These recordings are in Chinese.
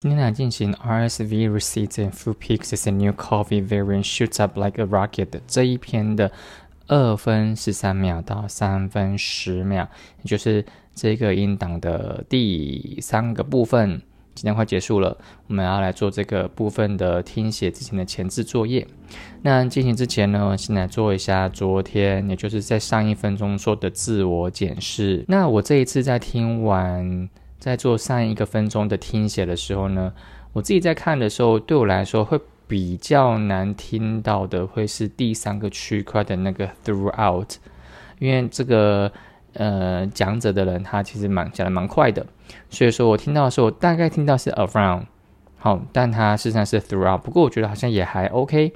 今天来进行 RSV receipts and f o o peaks as a new COVID variant shoots up like a rocket 这一篇的二分十三秒到三分十秒，也就是这个音档的第三个部分，今天快结束了。我们要来做这个部分的听写之前的前置作业。那进行之前呢，先来做一下昨天，也就是在上一分钟做的自我检视。那我这一次在听完。在做上一个分钟的听写的时候呢，我自己在看的时候，对我来说会比较难听到的，会是第三个区块的那个 throughout，因为这个呃讲者的人他其实蛮讲的蛮快的，所以说我听到的时候，我大概听到是 around，好，但它实上是 throughout，不过我觉得好像也还 OK，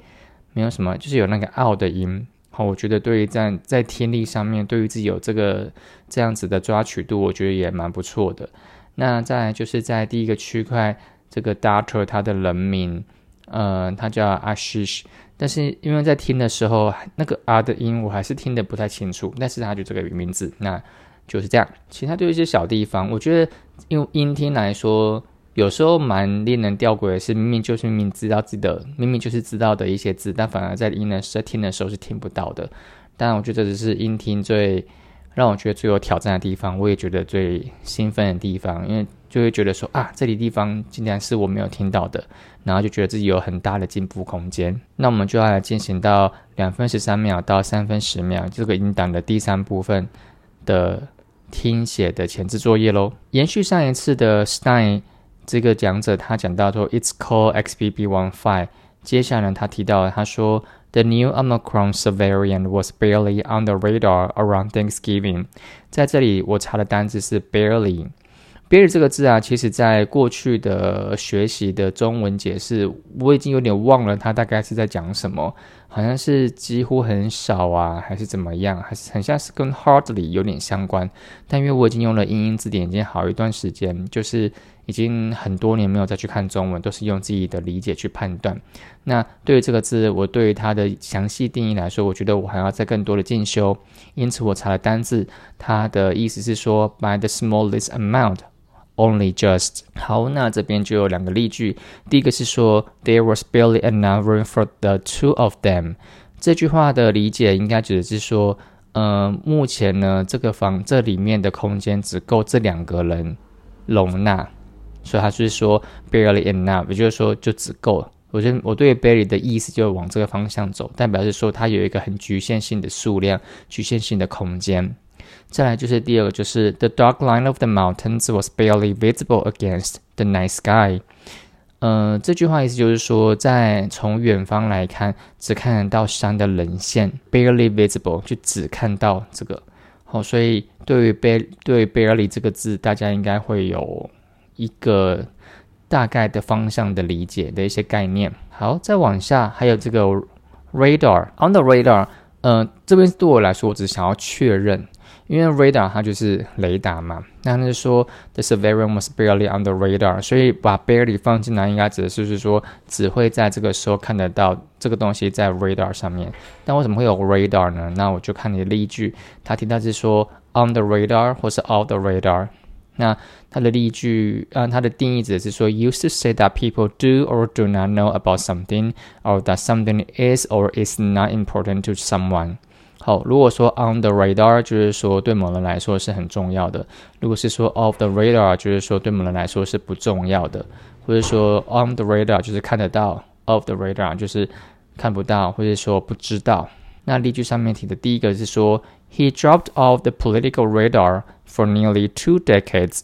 没有什么，就是有那个 out 的音。好，我觉得对于在在听力上面，对于自己有这个这样子的抓取度，我觉得也蛮不错的。那再来就是在第一个区块，这个 Doctor 他的人名，呃，他叫 Ashish，但是因为在听的时候，那个 R 的音我还是听得不太清楚，但是他就这个名字，那就是这样。其他就一些小地方，我觉得用音听来说。有时候蛮令人吊诡的是，明明就是明明知道自己的，明明就是知道的一些字，但反而在音的在听的时候是听不到的。但我觉得这只是音听最让我觉得最有挑战的地方，我也觉得最兴奋的地方，因为就会觉得说啊，这里地方竟然是我没有听到的，然后就觉得自己有很大的进步空间。那我们就要来进行到两分十三秒到三分十秒这个音档的第三部分的听写的前置作业喽。延续上一次的 Stein。这个讲者他讲到说，It's called XBB.1.5。接下来他提到，他说，The new Omicron variant was barely on the radar around Thanksgiving。在这里我查的单字是 barely。barely 这个字啊，其实在过去的学习的中文解释，我已经有点忘了它大概是在讲什么，好像是几乎很少啊，还是怎么样，还是很像是跟 hardly 有点相关。但因为我已经用了英英字典已经好一段时间，就是。已经很多年没有再去看中文，都是用自己的理解去判断。那对于这个字，我对于它的详细定义来说，我觉得我还要再更多的进修。因此，我查了单字，它的意思是说，by the smallest amount，only just。好，那这边就有两个例句。第一个是说，there was barely enough room for the two of them。这句话的理解应该指的是说，呃，目前呢，这个房这里面的空间只够这两个人容纳。所以他就是说 barely enough，也就是说就只够了。我觉得我对 barely 的意思就是往这个方向走，代表是说它有一个很局限性的数量、局限性的空间。再来就是第二个，就是 the dark line of the mountains was barely visible against the night sky。呃，这句话意思就是说，在从远方来看，只看得到山的棱线，barely visible，就只看到这个。好，所以对于 bare 对 barely 这个字，大家应该会有。一个大概的方向的理解的一些概念。好，再往下还有这个 radar on the radar，呃，这边对我来说，我只想要确认，因为 radar 它就是雷达嘛。那他是说 the surveillance was barely on the radar，所以把 barely 放进来，应该指的是说只会在这个时候看得到这个东西在 radar 上面。但为什么会有 radar 呢？那我就看你的例句，他提到是说 on the radar 或是 off the radar。那它的例句，呃，它的定义指的是说，used to say that people do or do not know about something, or that something is or is not important to someone。好，如果说 on the radar 就是说对某人来说是很重要的；如果是说 off the radar 就是说对某人来说是不重要的；或者说 on the radar 就是看得到，off the radar 就是看不到，或者说不知道。那例句上面提的第一个是说，He dropped off the political radar for nearly two decades。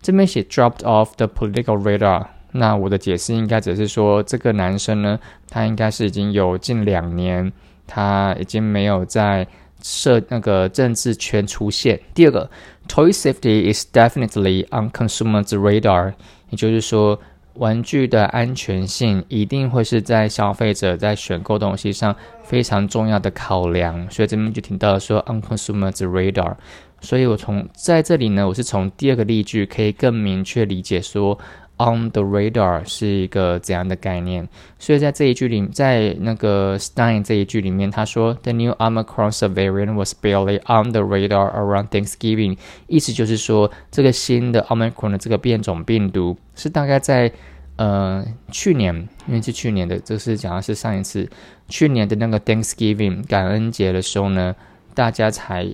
这边写 dropped off the political radar，那我的解释应该只是说，这个男生呢，他应该是已经有近两年，他已经没有在设那个政治圈出现。第二个，Toy safety is definitely on consumers' radar，也就是说。玩具的安全性一定会是在消费者在选购东西上非常重要的考量，所以这边就听到了说 on consumers radar。所以我从在这里呢，我是从第二个例句可以更明确理解说 on the radar 是一个怎样的概念？所以在这一句里，在那个 Stein 这一句里面，他说 The new Omicron variant was barely on the radar around Thanksgiving，意思就是说，这个新的 Omicron 的这个变种病毒是大概在呃去年，因为是去年的，这是讲的是上一次去年的那个 Thanksgiving 感恩节的时候呢，大家才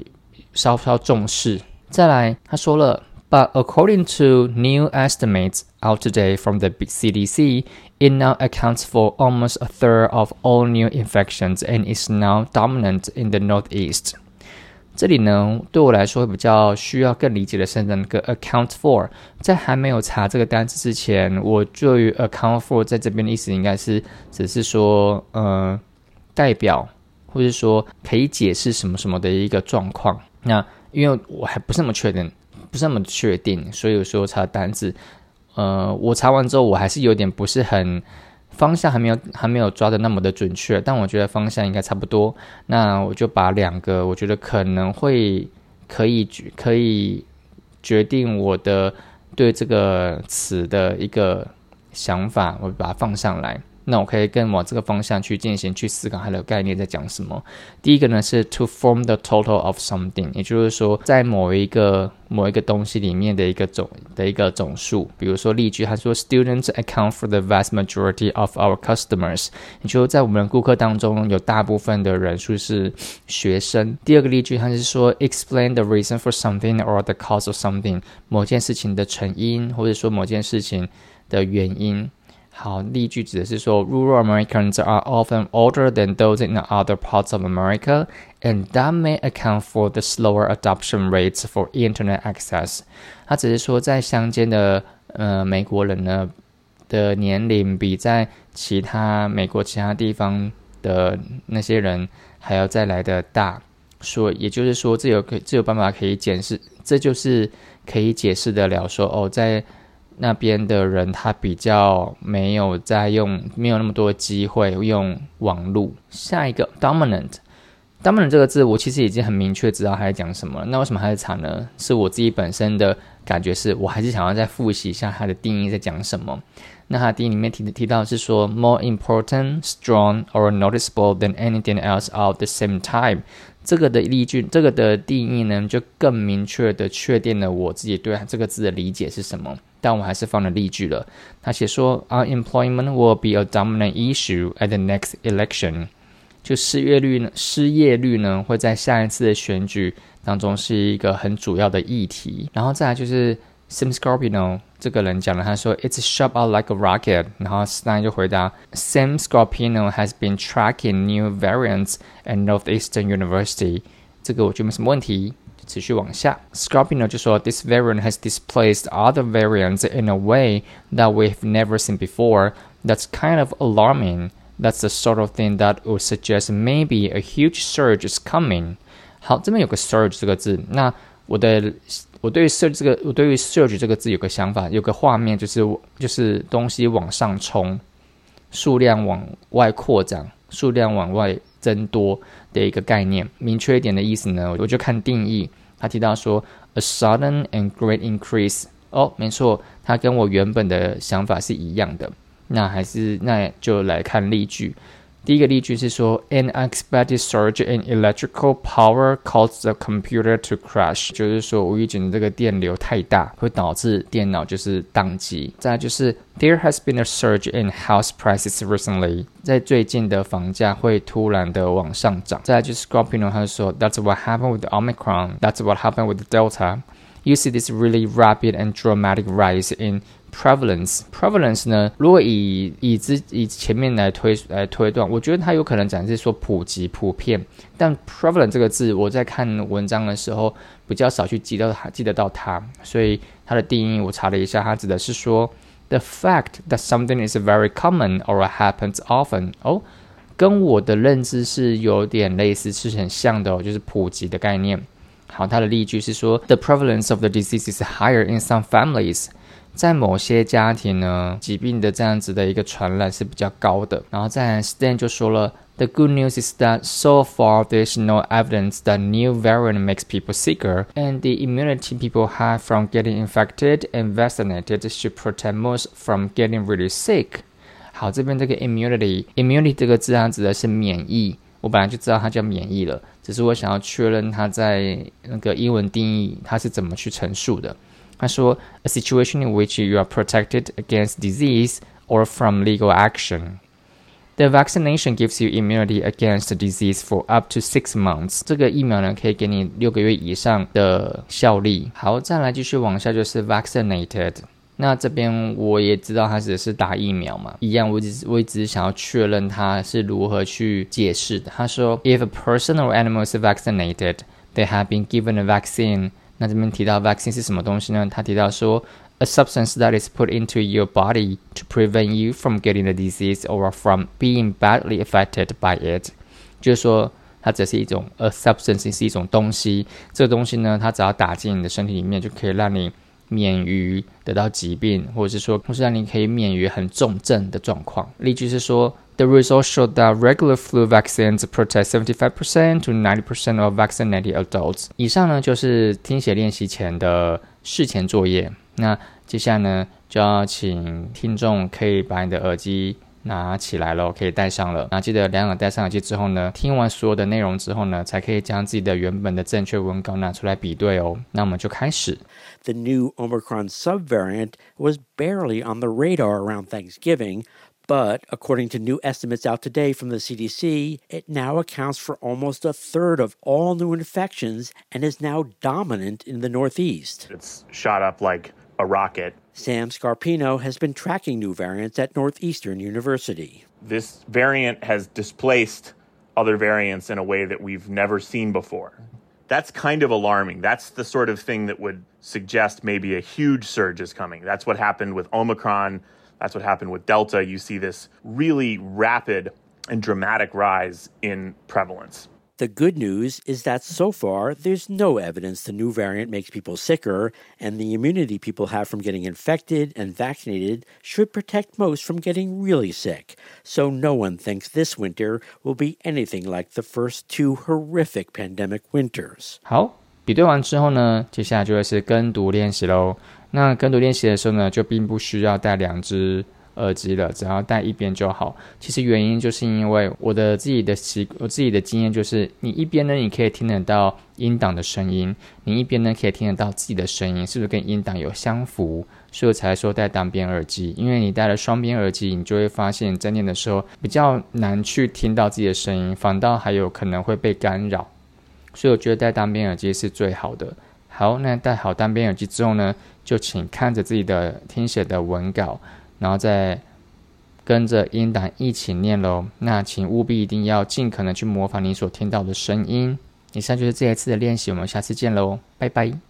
稍稍重视。再来，他说了。But according to new estimates out today from the CDC, it now accounts for almost a third of all new infections and is now dominant in the Northeast. 这里呢，对我来说比较需要更理解的是那个 account for。在还没有查这个单词之前，我对于 account for 在这边的意思应该是只是说，呃，代表或者说可以解释什么什么的一个状况。那因为我还不是那么确定。 不是那么确定，所以有时候查单字，呃，我查完之后我还是有点不是很方向还没有还没有抓的那么的准确，但我觉得方向应该差不多。那我就把两个我觉得可能会可以决可以决定我的对这个词的一个想法，我把它放上来。那我可以更往这个方向去进行去思考它的概念在讲什么。第一个呢是 to form the total of something，也就是说在某一个某一个东西里面的一个总的一个总数。比如说例句，他说 students account for the vast majority of our customers，也就是在我们顾客当中有大部分的人数是学生。第二个例句，他是说 explain the reason for something or the cause of something，某件事情的成因或者说某件事情的原因。好，例句指的是说，Rural Americans are often older than those in other parts of America, and that may account for the slower adoption rates for internet access。它只是说，在乡间的呃美国人呢的年龄比在其他美国其他地方的那些人还要再来的大。说，也就是说，这有可这有办法可以解释，这就是可以解释得了。说哦，在那边的人他比较没有在用，没有那么多机会用网络。下一个 dominant，dominant 这个字我其实已经很明确知道他在讲什么了。那为什么还在查呢？是我自己本身的感觉是，我还是想要再复习一下它的定义在讲什么。那它定义里面提提到是说，more important, strong or noticeable than anything else of the same time。这个的例句，这个的定义呢，就更明确的确定了我自己对这个字的理解是什么。但我还是放了例句了。他写说，unemployment will be a dominant issue at the next election。就失业率呢，失业率呢会在下一次的选举当中是一个很主要的议题。然后再来就是 Sim Scorpino 这个人讲了，他说 It's shot out like a rocket。然后 Stein 就回答，Sim Scorpino has been tracking new variants at Northeastern University。这个我觉得没什么问题。持续往下，Scorpino 就说，This variant has displaced other variants in a way that we've never seen before. That's kind of alarming. That's the sort of thing that would suggest maybe a huge surge is coming. 好，这边有个 surge 这个字，那我的我对于 surge 这个，我对于 surge 这个字有个想法，有个画面，就是就是东西往上冲，数量往外扩展，数量往外 增多的一个概念。明确一点的意思呢，我就看定义。他提到说，a sudden and great increase。哦，没错，它跟我原本的想法是一样的。那还是那就来看例句。第一个例句是说，an unexpected surge in electrical power caused the computer to crash，就是说无意间的这个电流太大，会导致电脑就是宕机。再就是 there has been a surge in house prices recently，在最近的房价会突然的往上涨。再就是 Scorpio 他说，that's what happened with Omicron，that's what happened with Delta。 You see this really rapid and dramatic rise in prevalence prevalence 呢？如果以以之以前面来推来推断，我觉得它有可能展示说普及普遍。但 prevalent 这个字，我在看文章的时候比较少去记到它，记得到它。所以它的定义我查了一下，它指的是说 the fact that something is very common or happens often。哦，跟我的认知是有点类似，是很像的哦，就是普及的概念。好，它的例句是说，the prevalence of the disease is higher in some families。在某些家庭呢，疾病的这样子的一个传染是比较高的。然后在 Stan 就说了 The good news is that so far there's no evidence that new variant makes people sicker, and the immunity people have from getting infected and vaccinated should protect most from getting really sick. 好，这边这个 immunity，immunity 这个字它指的是免疫。 我本来就知道它叫免疫了，只是我想要确认它在那个英文定义它是怎么去陈述的。他说，a situation in which you are protected against disease or from legal action。The vaccination gives you immunity against disease for up to six months。这个疫苗呢，可以给你六个月以上的效力。好，再来继续往下就是 vaccinated。那这边我也知道他只是打疫苗嘛，一样，我只我只是想要确认他是如何去解释的。他说，If a person or animal is vaccinated, they have been given a vaccine。那这边提到 vaccine 是什么东西呢？他提到说。a substance that is put into your body to prevent you from getting the disease or from being badly affected by it，就是说它只是一种 a substance 是一种东西，这个东西呢，它只要打进你的身体里面，就可以让你免于得到疾病，或者是说，或是让你可以免于很重症的状况。例句是说，The results showed that regular flu vaccines protect 75% to 90% of vaccinated adults。以上呢就是听写练习前的事前作业。那接下来呢，就要请听众可以把你的耳机拿起来了，可以戴上了。那记得两耳戴上耳机之后呢，听完所有的内容之后呢，才可以将自己的原本的正确文稿拿出来比对哦。那我们就开始。The new Omicron subvariant was barely on the radar around Thanksgiving. But according to new estimates out today from the CDC, it now accounts for almost a third of all new infections and is now dominant in the Northeast. It's shot up like a rocket. Sam Scarpino has been tracking new variants at Northeastern University. This variant has displaced other variants in a way that we've never seen before. That's kind of alarming. That's the sort of thing that would suggest maybe a huge surge is coming. That's what happened with Omicron. That's what happened with Delta. You see this really rapid and dramatic rise in prevalence. The good news is that so far, there's no evidence the new variant makes people sicker, and the immunity people have from getting infected and vaccinated should protect most from getting really sick. So no one thinks this winter will be anything like the first two horrific pandemic winters. 好，比对完之后呢，接下来就会是跟读练习喽。那跟读练习的时候呢，就并不需要带两只 耳机了，只要戴一边就好。其实原因就是因为我的自己的习，我自己的经验就是，你一边呢，你可以听得到音档的声音，你一边呢可以听得到自己的声音，是不是跟音档有相符？所以我才说戴单边耳机。因为你戴了双边耳机，你就会发现在念的时候比较难去听到自己的声音，反倒还有可能会被干扰。所以我觉得戴单边耳机是最好的。好，那戴好单边耳机之后呢，就请看着自己的听写的文稿。然后再跟着音档一起念喽。那请务必一定要尽可能去模仿你所听到的声音。以上就是这一次的练习，我们下次见喽，拜拜。